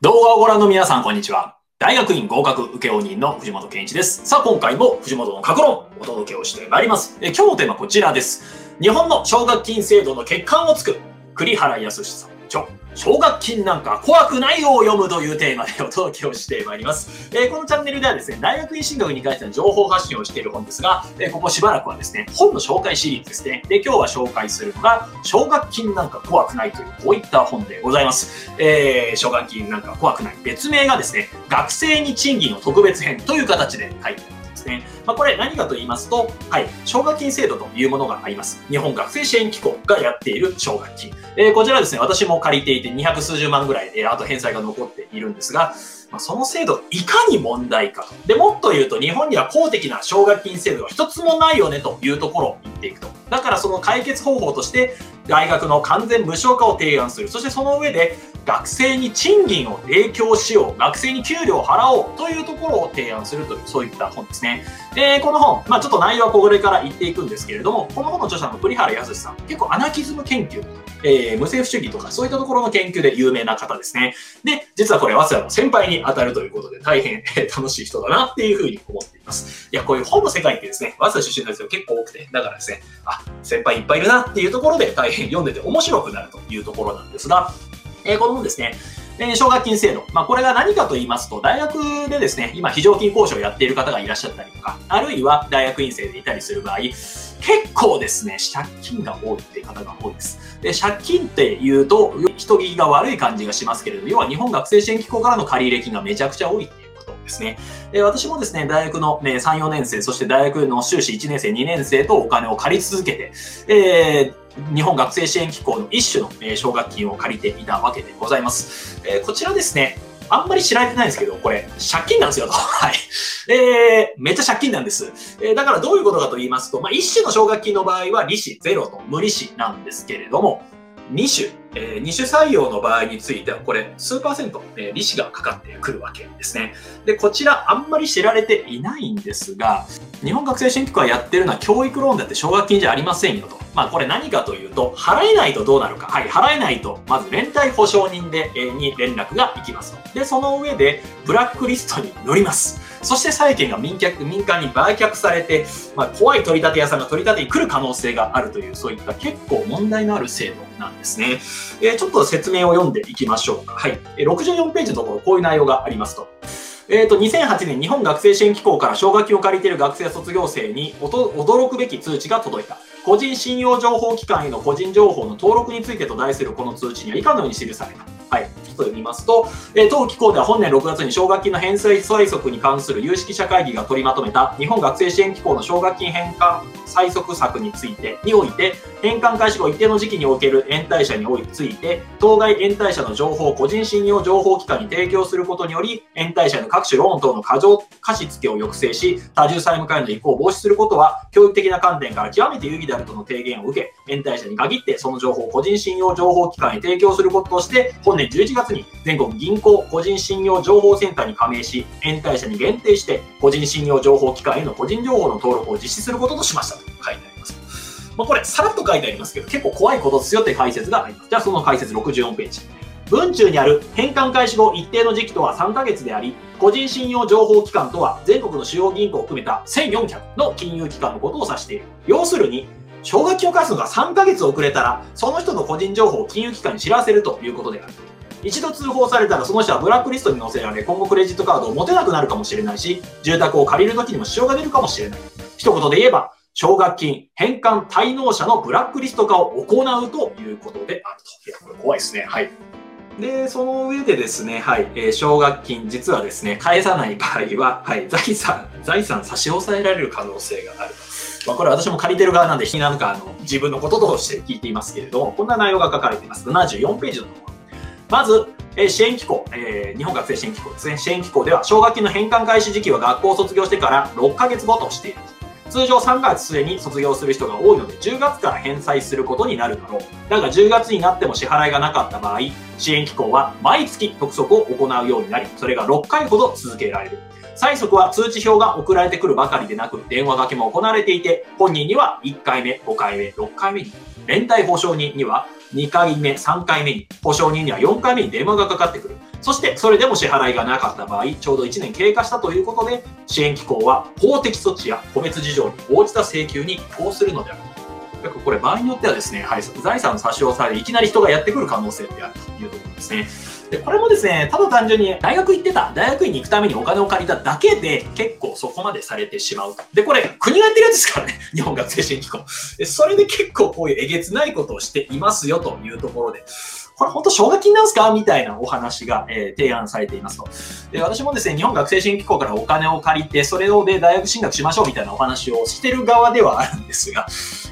動画をご覧の皆さん、こんにちは。大学院合格受け人の藤本健一です。さあ、今回も藤本の格論、お届けをしてまいります。え今日のテーマはこちらです。日本の奨学金制度の欠陥をつく、栗原康さん著、奨学金なんか怖くないを読むというテーマでお届けをしてまいります。えー、このチャンネルではですね、大学院進学に関しての情報発信をしている本ですが、えー、ここしばらくはですね、本の紹介シリーズですね。で、今日は紹介するのが、奨学金なんか怖くないという、こういった本でございます。えー、奨学金なんか怖くない。別名がですね、学生に賃金の特別編という形で書いてあります。ですね。まあ、これ何かと言いますと、はい、奨学金制度というものがあります。日本学生支援機構がやっている奨学金。えー、こちらですね、私も借りていて200数十万ぐらい、えー、あと返済が残っているんですが、まあ、その制度いかに問題かと。で、もっと言うと日本には公的な奨学金制度が一つもないよねというところを言っていくと。だからその解決方法として大学の完全無償化を提案する。そしてその上で学生に賃金を提供しよう。学生に給料を払おうというところを提案するという、そういった本ですね。で、この本、まあちょっと内容はこれから言っていくんですけれども、この本の著者の栗原康さん、結構アナキズム研究えー、無政府主義とかそういったところの研究で有名な方ですね。で、実はこれ、早稲田の先輩に当たるということで、大変、えー、楽しい人だなっていうふうに思っています。いや、こういう本の世界ってですね、早稲田出身の人結構多くて、だからですね、あ、先輩いっぱいいるなっていうところで大変読んでて面白くなるというところなんですが、えー、この本ですね、え奨学金制度。まあ、これが何かと言いますと、大学でですね、今、非常勤講師をやっている方がいらっしゃったりとか、あるいは大学院生でいたりする場合、結構ですね、借金が多いっていう方が多いです。で、借金って言うと、人聞きが悪い感じがしますけれど、要は日本学生支援機構からの借入金がめちゃくちゃ多いっていうことですね。で私もですね、大学の、ね、3、4年生、そして大学の修士1年生、2年生とお金を借り続けて、えー日本学生支援機構の一種の、え奨学金を借りていたわけでございます。えこちらですね、あんまり知られてないんですけど、これ、借金なんですよと。はい。えー、めっちゃ借金なんです。えー、だからどういうことかと言いますと、まあ、一種の奨学金の場合は利子ゼロと無利子なんですけれども、2種、えー、2種採用の場合については、これ、数パーセント、えー、利子がかかってくるわけですね。で、こちら、あんまり知られていないんですが、日本学生新規がやってるのは教育ローンだって奨学金じゃありませんよと。まあ、これ何かというと、払えないとどうなるか。はい、払えないと、まず連帯保証人で、えー、に連絡が行きますと。で、その上で、ブラックリストに乗ります。そして債権が民客民間に売却されて、まあ、怖い取り立て屋さんが取り立てに来る可能性があるという、そういった結構問題のある制度なんですね。えー、ちょっと説明を読んでいきましょうか。はい。64ページのところ、こういう内容がありますと。えっ、ー、と、2008年日本学生支援機構から奨学金を借りている学生卒業生に驚くべき通知が届いた。個人信用情報機関への個人情報の登録についてと題するこの通知には以下のように記された。はい。ちょっと読みますと、えー、当機構では本年6月に奨学金の返済催促に関する有識者会議が取りまとめた日本学生支援機構の奨学金返還催促策について、において、返還開始後一定の時期における延滞者について、当該延滞者の情報を個人信用情報機関に提供することにより、延滞者の各種ローン等の過剰貸付を抑制し、多重債務関与の移行を防止することは、教育的な観点から極めて有意義であるとの提言を受け、延滞者に限ってその情報を個人信用情報機関に提供することとして、本年11月に全国銀行個人信用情報センターに加盟し、延滞者に限定して、個人信用情報機関への個人情報の登録を実施することとしましたと書いてあります。まあ、これ、さらっと書いてありますけど、結構怖いことですよって解説があります。じゃあ、その解説64ページ。文中にある返還開始後一定の時期とは3ヶ月であり、個人信用情報機関とは全国の主要銀行を含めた1400の金融機関のことを指している。要するに、奨学金を返すのが3ヶ月遅れたら、その人の個人情報を金融機関に知らせるということである。一度通報されたらその人はブラックリストに載せられ、今後クレジットカードを持てなくなるかもしれないし、住宅を借りる時にも支障が出るかもしれない。一言で言えば、奨学金返還滞納者のブラックリスト化を行うということであると。いや、これ怖いですね。はい。で、その上でですね、はい、えー、奨学金、実はですね、返さない場合は、はい、財産、財産差し押さえられる可能性がある。まあ、これは私も借りてる側なんで、なんかあの、自分のこととして聞いていますけれども、こんな内容が書かれています。74ページのところ。まず、え支援機構、えー、日本学生支援機構ですね。支援機構では、奨学金の返還開始時期は学校を卒業してから6ヶ月後としている。通常3月末に卒業する人が多いので、10月から返済することになるだろう。だが10月になっても支払いがなかった場合、支援機構は毎月督促を行うようになり、それが6回ほど続けられる。催促は通知表が送られてくるばかりでなく、電話掛けも行われていて、本人には1回目、5回目、6回目に、連帯保証人には2回目、3回目に、保証人には4回目に電話がかかってくる。そして、それでも支払いがなかった場合、ちょうど1年経過したということで、支援機構は法的措置や個別事情に応じた請求に移行するのである。これ場合によってはですね、はい、財産の差し押さえでいきなり人がやってくる可能性であるというところですね。で、これもですね、ただ単純に大学行ってた、大学院に行くためにお金を借りただけで結構そこまでされてしまう。で、これ国がやってるやつですからね、日本学生支援機構。それで結構こういうえげつないことをしていますよというところで、これ本当奨学金なんすかみたいなお話が、えー、提案されていますと。で、私もですね、日本学生支援機構からお金を借りて、それをで大学進学しましょうみたいなお話をしてる側ではあるんですが、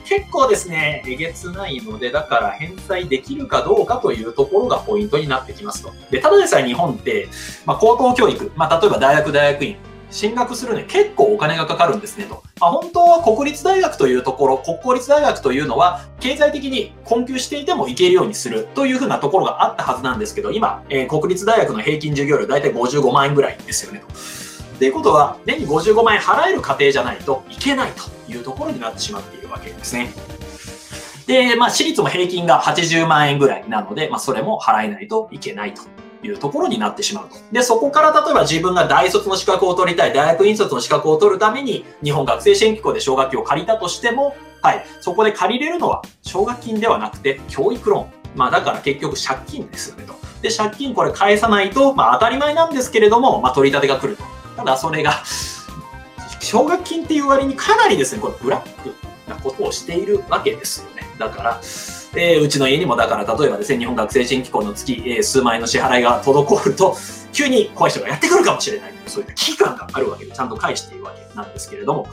結構ですね、えげつないので、だから返済できるかどうかというところがポイントになってきますと。で、ただでさえ日本って、まあ、高等教育、まあ、例えば大学、大学院、進学するのに結構お金がかかるんですねと。まあ、本当は国立大学というところ、国公立大学というのは、経済的に困窮していても行けるようにするというふうなところがあったはずなんですけど、今、えー、国立大学の平均授業料大体55万円ぐらいですよねと。っていうことは、年に55万円払える家庭じゃないといけないというところになってしまっているわけですね。で、まあ、私立も平均が80万円ぐらいなので、まあ、それも払えないといけないというところになってしまうと。で、そこから例えば自分が大卒の資格を取りたい、大学院卒の資格を取るために、日本学生支援機構で奨学金を借りたとしても、はい、そこで借りれるのは奨学金ではなくて教育ローン。まあだから結局借金ですよねと。で、借金これ返さないと、まあ当たり前なんですけれども、まあ取り立てが来ると。ただそれが奨学金っていう割にかなりですね、これブラックなことをしているわけですよね。だから、えー、うちの家にもだから例えばですね、日本学生支援機構の月、えー、数万円の支払いが滞ると、急に怖い人がやってくるかもしれないという、そういう危機感があるわけで、ちゃんと返しているわけなんですけれども、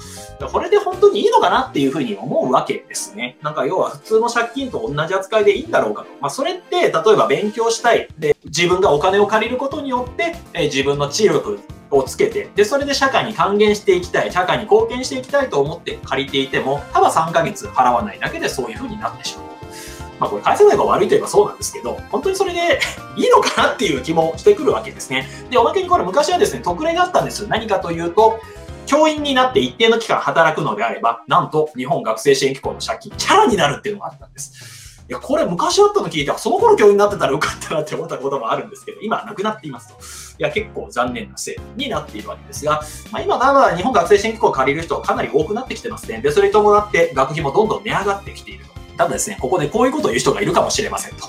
これで本当にいいのかなっていうふうに思うわけですね。なんか要は普通の借金と同じ扱いでいいんだろうかと。まあそれって、例えば勉強したい。で、自分がお金を借りることによって、えー、自分の知力をつけて、で、それで社会に還元していきたい、社会に貢献していきたいと思って借りていても、ただ3ヶ月払わないだけでそういう風になってしまう。まあこれ返せないが悪いといえばそうなんですけど、本当にそれで いいのかなっていう気もしてくるわけですね。で、おまけにこれ昔はですね、特例があったんですよ。何かというと、教員になって一定の期間働くのであれば、なんと日本学生支援機構の借金、チャラになるっていうのがあったんです。いや、これ昔あったの聞いて、その頃教員になってたらよかったなって思ったこともあるんですけど、今はなくなっていますと。いや、結構残念な制度になっているわけですが、まあ、今、まだ日本学生支援機構を借りる人はかなり多くなってきてますね。で、それに伴って学費もどんどん値上がってきていると。ただですね、ここでこういうことを言う人がいるかもしれませんと。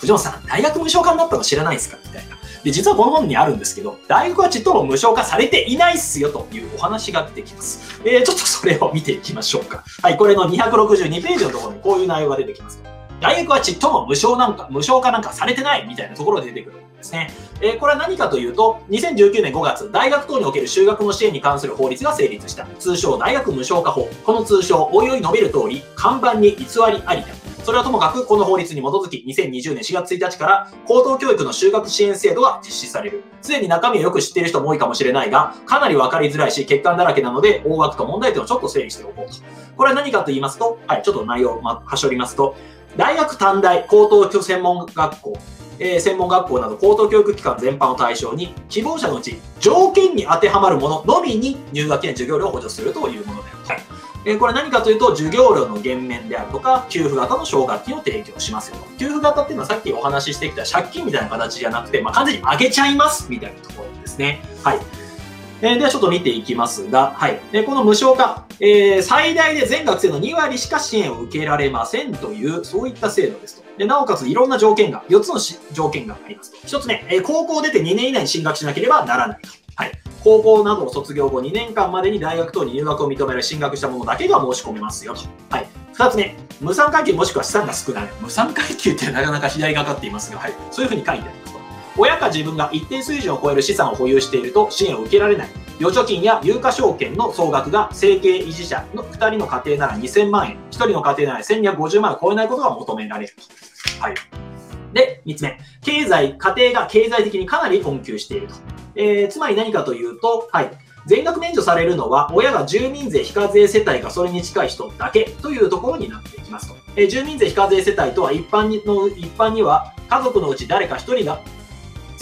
藤本さん、大学無償化になったの知らないですかみたいな。で、実はこの本にあるんですけど、大学はちっとも無償化されていないっすよというお話が出てきます。えー、ちょっとそれを見ていきましょうか。はい、これの262ページのところにこういう内容が出てきます。大学はちっとも無償なんか、無償化なんかされてないみたいなところで出てくるんですね。えー、これは何かというと、2019年5月、大学等における修学の支援に関する法律が成立した。通称大学無償化法。この通称、おいおい述べる通り、看板に偽りありだ。それはともかく、この法律に基づき、2020年4月1日から、高等教育の修学支援制度が実施される。すでに中身をよく知っている人も多いかもしれないが、かなり分かりづらいし、欠陥だらけなので、大枠と問題点をちょっと整理しておこうと。これは何かと言いますと、はい、ちょっと内容を、ま、はしょりますと、大学短大、高等専門学校、えー、専門学校など高等教育機関全般を対象に、希望者のうち条件に当てはまるもののみに入学金授業料を補助するというものである。はいえー、これ何かというと、授業料の減免であるとか、給付型の奨学金を提供しますよと。給付型っていうのはさっきお話ししてきた借金みたいな形じゃなくて、まあ、完全に上げちゃいますみたいなところですね。はい。え、ではちょっと見ていきますが、はい。え、この無償化、えー、最大で全学生の2割しか支援を受けられませんという、そういった制度ですと。でなおかついろんな条件が、4つの条件がありますと。1つ目、え、高校を出て2年以内に進学しなければならないと。はい。高校などを卒業後2年間までに大学等に入学を認める進学した者だけが申し込めますよと。はい。2つ目、無産階級もしくは資産が少ない。無産階級ってなかなか左がかっていますが、はい。そういうふうに書いてありますと。親か自分が一定水準を超える資産を保有していると支援を受けられない。預貯金や有価証券の総額が生計維持者の2人の家庭なら2000万円、1人の家庭なら1250万円を超えないことが求められると。はい。で、3つ目。経済、家庭が経済的にかなり困窮していると。えー、つまり何かというと、はい。全額免除されるのは、親が住民税非課税世帯かそれに近い人だけというところになっていきますと。えー、住民税非課税世帯とは一般にの、一般には家族のうち誰か1人が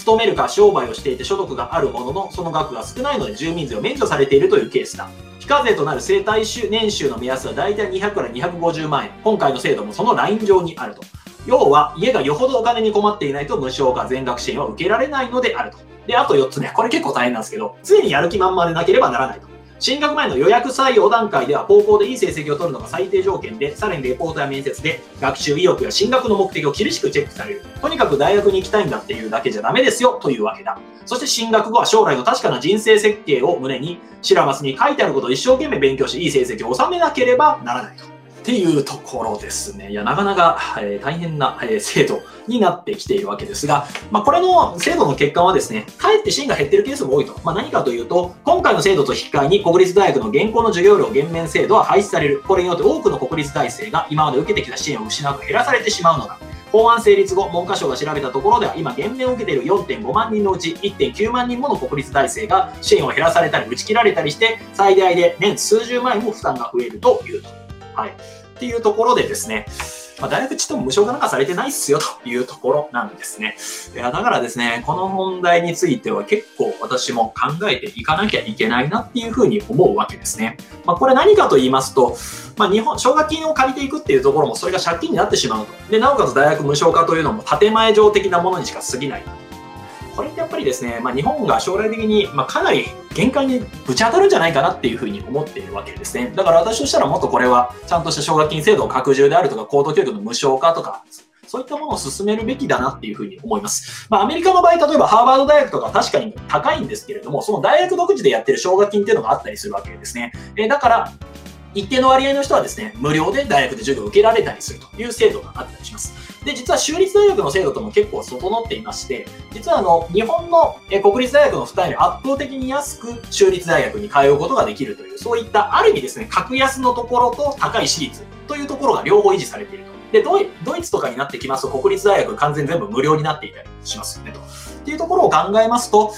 勤めるか商売をしていて所得があるものの、その額が少ないので住民税を免除されているというケースだ。非課税となる生帯年収の目安は大体200から250万円。今回の制度もそのライン上にあると。要は、家がよほどお金に困っていないと無償化全額支援は受けられないのであると。で、あと4つ目。これ結構大変なんですけど、常にやる気満々でなければならないと。進学前の予約採用段階では高校でいい成績を取るのが最低条件で、さらにレポートや面接で学習意欲や進学の目的を厳しくチェックされる。とにかく大学に行きたいんだっていうだけじゃダメですよというわけだ。そして進学後は将来の確かな人生設計を胸に、シラバスに書いてあることを一生懸命勉強し、いい成績を収めなければならないと。っていうところですね。いや、なかなか、え、大変な、え、制度になってきているわけですが、まあ、これの制度の結果はですね、かえってシーンが減ってるケースも多いと。まあ、何かというと、今回の制度と引き換えに国立大学の現行の授業料減免制度は廃止される。これによって多くの国立大生が今まで受けてきた支援を失うと減らされてしまうのだ。法案成立後、文科省が調べたところでは、今、減免を受けている4.5万人のうち1.9万人もの国立大生が支援を減らされたり、打ち切られたりして、最大で年数十万円も負担が増えるというと。はい。っていうところでですね、まあ、大学ちっとも無償化なんかされてないっすよというところなんですね。いや、だからですね、この問題については結構私も考えていかなきゃいけないなっていうふうに思うわけですね。まあ、これ何かと言いますと、まあ、日本、奨学金を借りていくっていうところもそれが借金になってしまうと。で、なおかつ大学無償化というのも建前上的なものにしか過ぎない。これってやっぱりですね、まあ、日本が将来的に、まあ、かなり限界にぶち当たるんじゃないかなっていうふうに思っているわけですね。だから私としたらもっとこれはちゃんとした奨学金制度を拡充であるとか、高等教育の無償化とか、そういったものを進めるべきだなっていうふうに思います。まあ、アメリカの場合、例えばハーバード大学とか確かに高いんですけれども、その大学独自でやってる奨学金っていうのがあったりするわけですね。えだから、一定の割合の人はですね、無料で大学で授業を受けられたりするという制度があったりします。で、実は州立大学の制度とも結構整っていまして、実はあの、日本の国立大学の負担より圧倒的に安く州立大学に通うことができるという、そういったある意味ですね、格安のところと高い私立というところが両方維持されていると。で、ドイドイツとかになってきますと、国立大学完全全部無料になっていたりしますよねと。っていうところを考えますと、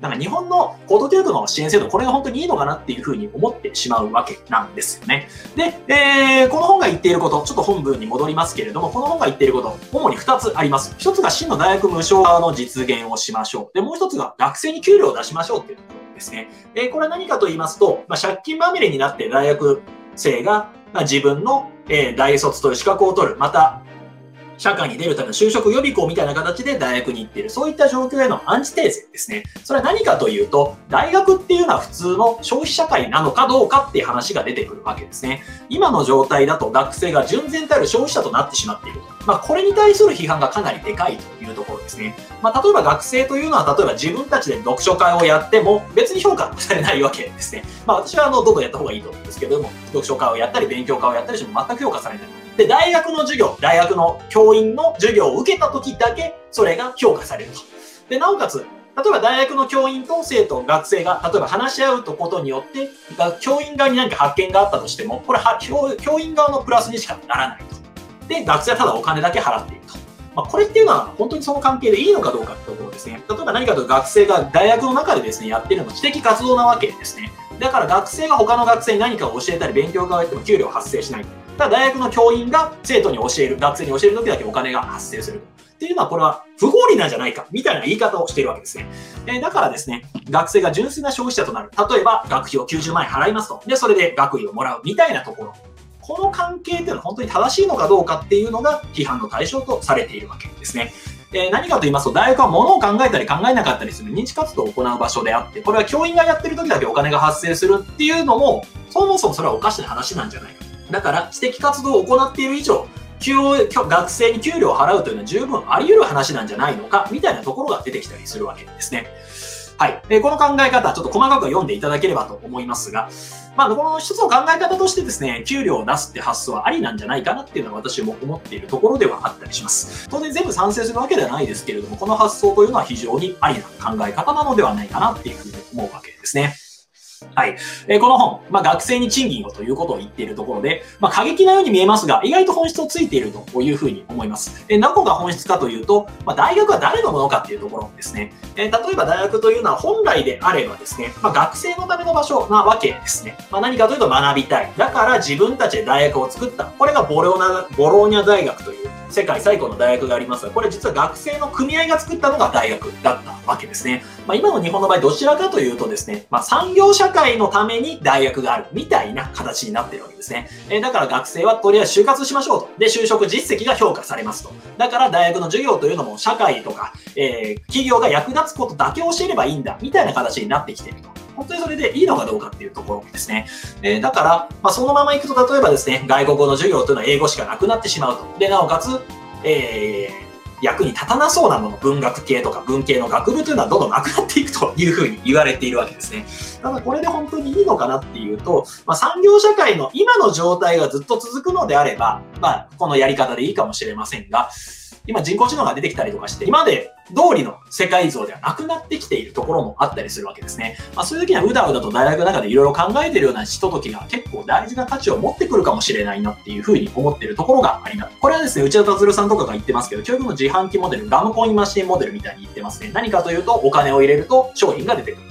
なんか日本の高度程度の支援制度、これが本当にいいのかなっていうふうに思ってしまうわけなんですよね。で、えー、この本が言っていること、ちょっと本文に戻りますけれども、この本が言っていること、主に2つあります。1つが真の大学無償化の実現をしましょう。で、もう1つが学生に給料を出しましょうっていうところですね。えー、これは何かと言いますと、まあ、借金まみれになって大学生が、まあ、自分の、えー、大卒という資格を取る、また社会に出るための就職予備校みたいな形で大学に行っている、そういった状況へのアンチテーゼですね。それは何かというと、大学っていうのは普通の消費社会なのかどうかっていう話が出てくるわけですね。今の状態だと学生が純然たる消費者となってしまっている。まあ、これに対する批判がかなりでかいというところですね。まあ、例えば学生というのは、例えば自分たちで読書会をやっても別に評価されないわけですね。まあ、私はあの、どんどんやった方がいいと思うんですけども、読書会をやったり勉強会をやったりしても全く評価されない。で、大学の授業、大学の教員の授業を受けた時だけ、それが評価されると。で、なおかつ、例えば大学の教員と生徒、学生が、例えば話し合うことによって、教員側に何か発見があったとしても、これは教員側のプラスにしかならないと。で、学生はただお金だけ払っていると。まあ、これっていうのは本当にその関係でいいのかどうかってところですね。例えば何かとと学生が大学の中でですね、やってるの知的活動なわけですね。だから学生が他の学生に何かを教えたり勉強がやっても給料発生しない。ただ大学の教員が生徒に教える、学生に教えるときだけお金が発生する。っていうのはこれは不合理なんじゃないかみたいな言い方をしているわけですね。え、だからですね、学生が純粋な消費者となる。例えば学費を90万円払いますと。で、それで学位をもらうみたいなところ。この関係っていうのは本当に正しいのかどうかっていうのが批判の対象とされているわけですね。え、何かと言いますと、大学は物を考えたり考えなかったりする認知活動を行う場所であって、これは教員がやってる時だけお金が発生するっていうのも、そもそもそれはおかしな話なんじゃないか。だから、知的活動を行っている以上、学生に給料を払うというのは十分あり得る話なんじゃないのか、みたいなところが出てきたりするわけですね。はい。えこの考え方、ちょっと細かく読んでいただければと思いますが、まあ、この一つの考え方としてですね、給料を出すって発想はありなんじゃないかなっていうのは私も思っているところではあったりします。当然全部賛成するわけではないですけれども、この発想というのは非常にありな考え方なのではないかなっていうふうに思うわけですね。はい。えー、この本、まあ、学生に賃金をということを言っているところで、まあ、過激なように見えますが、意外と本質をついているというふうに思います。えー、何個が本質かというと、まあ、大学は誰のものかっていうところですね。えー、例えば大学というのは本来であればですね、まあ、学生のための場所なわけですね。まあ、何かというと学びたい。だから自分たちで大学を作った。これがボローナボローニャ大学という世界最古の大学がありますが、これ実は学生の組合が作ったのが大学だったわけですね。まあ、今の日本の場合、どちらかというとですね、まあ、産業社会のために大学があるみたいな形になってるわけですね。え、だから学生はとりあえず就活しましょうと。で、就職実績が評価されますと。だから大学の授業というのも社会とか、えー、企業が役立つことだけ教えればいいんだ、みたいな形になってきていると。本当にそれでいいのかどうかっていうところですね。えー、だから、まあ、そのまま行くと、例えばですね、外国語の授業というのは英語しかなくなってしまうと。で、なおかつ、えー、役に立たなそうなもの、文学系とか文系の学部というのはどんどんなくなっていくというふうに言われているわけですね。ただこれで本当にいいのかなっていうと、まあ、産業社会の今の状態がずっと続くのであれば、まあ、このやり方でいいかもしれませんが、今人工知能が出てきたりとかして、今まで通りの世界像ではなくなってきているところもあったりするわけですね。まあ、そういう時にはうだうだと大学の中でいろいろ考えているようなひとときが結構大事な価値を持ってくるかもしれないなっていうふうに思っているところがあります。これはですね、内田達郎さんとかが言ってますけど、教育の自販機モデル、ガムコインマシンモデルみたいに言ってますね。何かというと、お金を入れると商品が出てくる。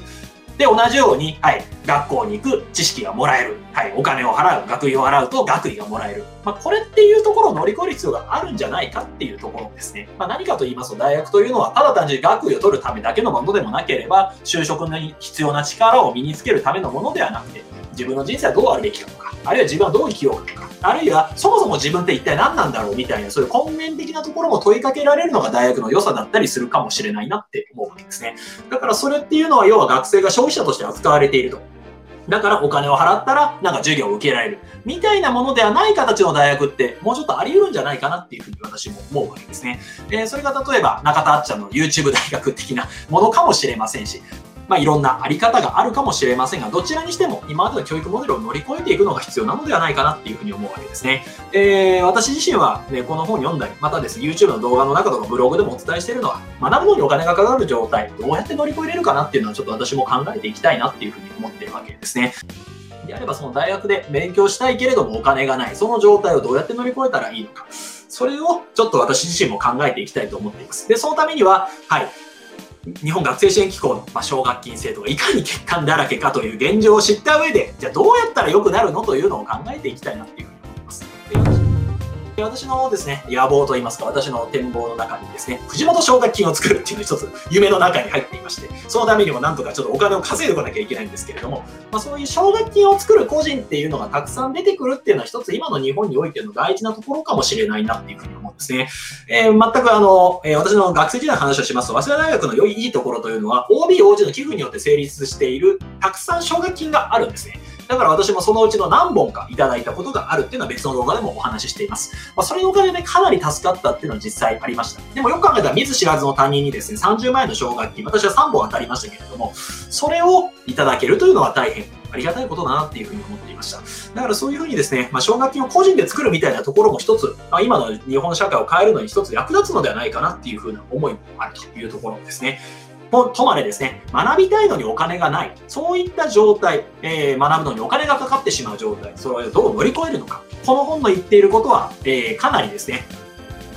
で、同じように、はい、学校に行く、知識がもらえる。はい、お金を払う、学費を払うと学位がもらえる。まあ、これっていうところを乗り越える必要があるんじゃないかっていうところですね。まあ、何かと言いますと、大学というのは、ただ単純に学位を取るためだけのものでもなければ、就職に必要な力を身につけるためのものではなくて、自分の人生はどうあるべきかとか、あるいは自分はどう生きようかとか、あるいはそもそも自分って一体何なんだろうみたいな、そういう根源的なところも問いかけられるのが大学の良さだったりするかもしれないなって思うわけですね。だからそれっていうのは要は学生が消費者として扱われていると。だからお金を払ったらなんか授業を受けられる。みたいなものではない形の大学ってもうちょっとあり得るんじゃないかなっていうふうに私も思うわけですね。えー、それが例えば中田あっちゃんの YouTube 大学的なものかもしれませんし、まあ、いろんなあり方があるかもしれませんが、どちらにしても今までの教育モデルを乗り越えていくのが必要なのではないかなっていうふうに思うわけですね。えー、私自身は、ね、この本読んだり、またですね、YouTube の動画の中とかブログでもお伝えしているのは、学ぶのにお金がかかる状態、どうやって乗り越えれるかなっていうのはちょっと私も考えていきたいなっていうふうに思っているわけですね。であればその大学で勉強したいけれどもお金がない、その状態をどうやって乗り越えたらいいのか。それをちょっと私自身も考えていきたいと思っています。で、そのためには、はい、日本学生支援機構の、ま奨学金制度がいかに欠陥だらけかという現状を知った上で、じゃあどうやったら良くなるのというのを考えていきたいなというふうに思います。私のですね、野望といいますか、私の展望の中にですね、藤本奨学金を作るっていうの一つ夢の中に入っていまして、そのためにもなんとかちょっとお金を稼いでおかなきゃいけないんですけれども、まあ、そういう奨学金を作る個人っていうのがたくさん出てくるっていうのは一つ今の日本においての大事なところかもしれないなっていうふうに思うんですね。えー、全くあの、えー、私の学生時代の話をしますと、早稲田大学の良いいところというのは、OB、OG の寄付によって成立しているたくさん奨学金があるんですね。だから私もそのうちの何本かいただいたことがあるっていうのは別の動画でもお話ししています。まあ、それのおかげでかなり助かったっていうのは実際ありました。でもよく考えたら見ず知らずの他人にですね、30万円の奨学金、私は3本当たりましたけれども、それをいただけるというのは大変ありがたいことだなっていうふうに思っていました。だからそういうふうにですね、まあ、奨学金を個人で作るみたいなところも一つ、まあ、今の日本社会を変えるのに一つ役立つのではないかなっていうふうな思いもあるというところですね。とまでですね、学びたいのにお金がない。そういった状態、えー、学ぶのにお金がかかってしまう状態、それをどう乗り越えるのか。この本の言っていることは、えー、かなりですね、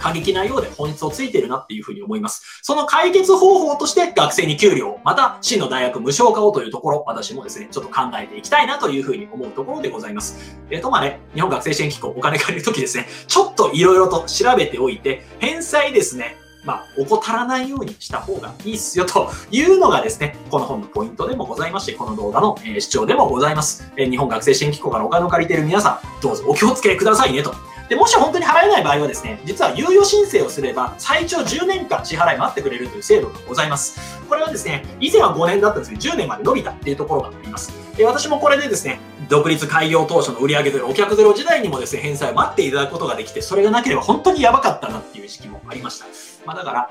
過激なようで本質をついているなっていうふうに思います。その解決方法として学生に給料、また真の大学無償化をというところ、私もですね、ちょっと考えていきたいなというふうに思うところでございます。え、ー、とまあね、日本学生支援機構お金借りるときですね、ちょっといろいろと調べておいて、返済ですね、まあ、怠らないようにした方がいいっすよというのがですね、この本のポイントでもございまして、この動画の、えー、視聴でもございます、えー、日本学生支援機構からお金を借りている皆さん、どうぞお気をつけくださいねと。で、もし本当に払えない場合はですね、実は猶予申請をすれば最長10年間支払い待ってくれるという制度がございます。これはですね、以前は5年だったんですけど、10年まで伸びたっていうところがあります。で私もこれでですね、独立開業当初の売上ゼロ、お客ゼロ時代にもですね、返済を待っていただくことができて、それがなければ本当にやばかったなっていう意識もありました。まあ、だから、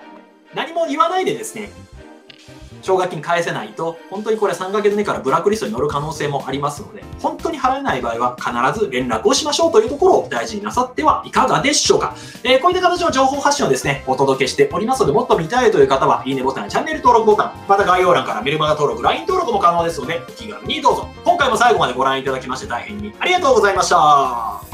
何も言わないでですね、奨学金返せないと、本当にこれ3ヶ月目からブラックリストに乗る可能性もありますので、本当に払えない場合は必ず連絡をしましょうというところを大事になさってはいかがでしょうか。えー、こういった形の情報発信をですね、お届けしておりますので、もっと見たいという方は、いいねボタン、チャンネル登録ボタン、また概要欄からメルマガ登録、LINE 登録も可能ですので、お気軽にどうぞ。今回も最後までご覧いただきまして大変にありがとうございました。